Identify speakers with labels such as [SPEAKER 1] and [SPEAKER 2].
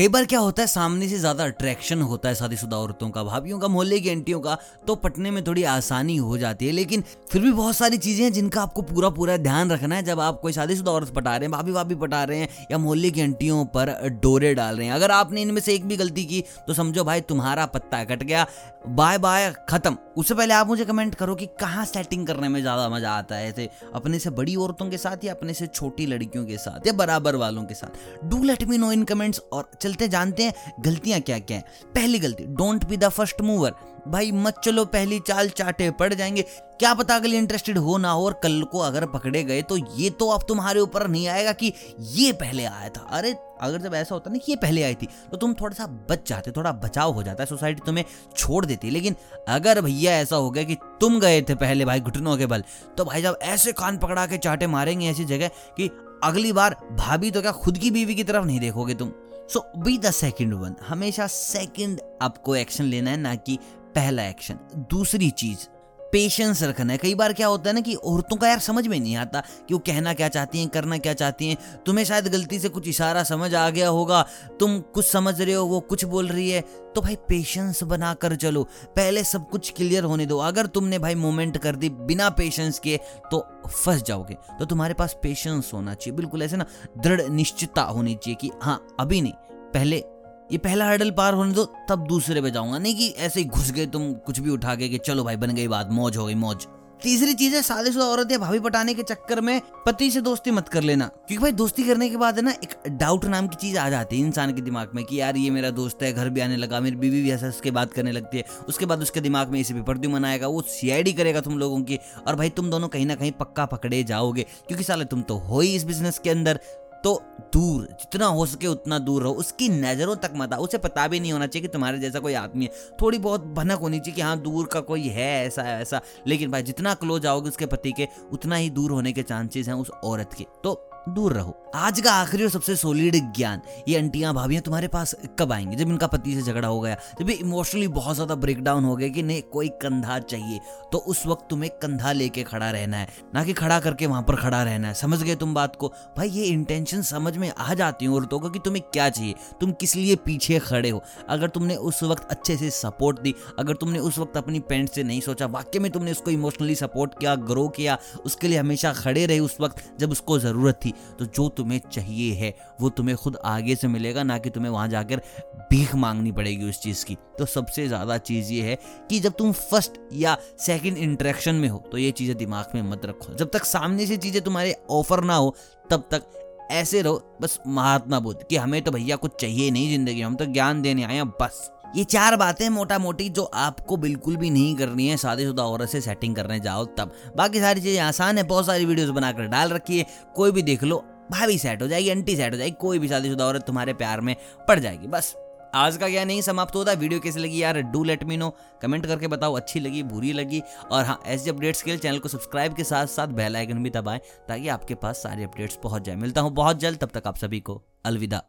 [SPEAKER 1] कई बार क्या होता है, सामने से ज़्यादा अट्रैक्शन होता है शादीशुदा औरतों का, भाभीियों का, मोहल्ले की एंटियों का तो पटने में थोड़ी आसानी हो जाती है। लेकिन फिर भी बहुत सारी चीज़ें हैं जिनका आपको पूरा पूरा ध्यान रखना है। जब आप कोई शादीशुदा औरत पटा रहे हैं भाभी भाभी पटा रहे हैं, या मोहल्ले की एंटियों पर डोरे डाल रहे हैं, अगर आपने इनमें से एक भी गलती की तो समझो भाई तुम्हारा पत्ता कट गया। बाय बाय खत्म। उससे पहले आप मुझे कमेंट करो कि कहाँ सेटिंग करने में ज़्यादा मज़ा आता है? अपने से बड़ी औरतों के साथ या अपने से छोटी लड़कियों के साथ या बराबर वालों के साथ? Do let me know in comments और चलते जानते हैं गलतियाँ क्या क्या है। पहली गलती don't be the first mover भाई मत चलो, पहली चाल चाटे पड़ जाएँगे। क्या पता अगले इंटरेस्टेड हो ना हो और कल को अगर पकड़े गए तो ये तो अब तुम्हारे ऊपर नहीं आएगा कि ये पहले आया था। अरे, अगर जब ऐसा होता ना कि ये पहले आई थी तो तुम थोड़ा सा बच जाते, थोड़ा बचाव हो जाता है सोसाइटी तुम्हें छोड़ देती। लेकिन अगर भैया ऐसा हो गया कि तुम गए थे पहले भाई घुटनों के बल तो भाई जब ऐसे कान पकड़ा के चाटे मारेंगे ऐसी जगह कि अगली बार भाभी तो क्या खुद की बीवी की तरफ़ नहीं देखोगे तुम। So be the second one हमेशा सेकेंड आपको एक्शन लेना है, ना कि पहला एक्शन दूसरी चीज़ पेशेंस रखना है। कई बार क्या होता है ना कि औरतों का यार समझ में नहीं आता कि वो कहना क्या चाहती हैं, करना क्या चाहती हैं। तुम्हें शायद गलती से कुछ इशारा समझ आ गया होगा। तुम कुछ समझ रहे हो, वो कुछ बोल रही है। तो भाई पेशेंस बना कर चलो। पहले सब कुछ क्लियर होने दो। अगर तुमने भाई मोमेंट कर दी बिना पेशेंस के तो फंस जाओगे। तो तुम्हारे पास पेशेंस होना चाहिए। बिल्कुल ऐसे ना, दृढ़ निश्चितता होनी चाहिए कि हाँ अभी नहीं, पहले ये पहला हर्डल पार होने दो, तब दूसरे पे जाऊँगा। नहीं कि ऐसे ही घुस गए तुम, कुछ भी उठा के कि चलो भाई, बन गई बात, मौज हो गई, मौज। तीसरी चीज़ है शादीशुदा औरत या भाभी पटाने के चक्कर में पति से दोस्ती मत कर लेना। क्योंकि भाई, दोस्ती करने के बाद है ना, एक डाउट नाम की चीज़ आ जाती है इंसान के दिमाग में कि यार, ये मेरा दोस्त है, घर भी आने लगा, मेरी बीवी भी ऐसा उसके बात करने लगती है। उसके बाद उसके दिमाग में इसे भी पर्दी मनाएगा, वो सीआईडी करेगा तुम लोगों की। और भाई, तुम दोनों कहीं ना कहीं पक्का पकड़े जाओगे। क्योंकि साले, तुम तो हो ही इस बिज़नेस के अंदर। तो दूर, जितना हो सके उतना दूर रहो। उसकी नज़रों तक मत आओ। उसे पता भी नहीं होना चाहिए कि तुम्हारे जैसा कोई आदमी है। थोड़ी बहुत भनक होनी चाहिए कि हाँ दूर का कोई है ऐसा ऐसा। लेकिन भाई, जितना क्लोज आओगे उसके पति के, उतना ही दूर होने के चांसेस हैं उस औरत के। तो दूर रहो। आज का आखिरी और सबसे सोलिड ज्ञान, ये अंटियाँ भाभियाँ तुम्हारे पास कब आएँगे? जब इनका पति से झगड़ा हो गया, जब इमोशनली बहुत ज़्यादा ब्रेक डाउन हो गया कि नहीं, कोई कंधा चाहिए तो उस वक्त तुम्हें कंधा लेके खड़ा रहना है। ना कि खड़ा करके वहाँ पर खड़ा रहना है। समझ गए तुम बात को? भाई, ये इंटेंशन समझ में आ जाती है औरतों को कि तुम्हें क्या चाहिए? तुम किस लिए पीछे खड़े हो? अगर तुमने उस वक्त अच्छे से सपोर्ट दी, अगर तुमने उस वक्त अपनी पेंट से नहीं सोचा वाक्य में तुमने उसको इमोशनली सपोर्ट किया ग्रो किया, उसके लिए हमेशा खड़े रहे उस वक्त जब उसको ज़रूरत थी। तो जो तुम्हें चाहिए है, वो तुम्हें खुद आगे से मिलेगा, ना कि तुम्हें वहाँ जाकर भीख मांगनी पड़ेगी उस चीज़ की। तो सबसे ज़्यादा चीज़ ये है कि जब तुम फ़र्स्ट या सेकंड इंटरेक्शन में हो तो ये चीज़ें दिमाग में मत रखो। जब तक सामने से चीज़ें तुम्हारे ऑफ़र ना हो, तब तक ऐसे रहो, बस महात्मा बुद्ध कि हमें तो भैया कुछ चाहिए नहीं ज़िंदगी हम तो ज्ञान देने आए हैं, बस। ये चार बातें मोटा मोटी जो आपको बिल्कुल भी नहीं करनी है, शादीशुदा औरत से सेटिंग करने जाओ तब। बाकी सारी चीज़ें आसान है, बहुत सारी वीडियोस बनाकर डाल रखी है। कोई भी देख लो, भाभी सेट हो जाएगी अंटी सेट हो जाएगी, कोई भी शादीशुदा औरत तुम्हारे प्यार में पड़ जाएगी, बस। आज का क्या नहीं समाप्त होता वीडियो कैसी लगी यार do let me know comment करके बताओ, अच्छी लगी, बुरी लगी। और हाँ ऐसे अपडेट्स के लिए चैनल को सब्सक्राइब के साथ साथ बेल आइकन भी दबाएँ, ताकि आपके पास सारे अपडेट्स पहुँच जाए। मिलता हूँ बहुत जल्द, तब तक आप सभी को अलविदा।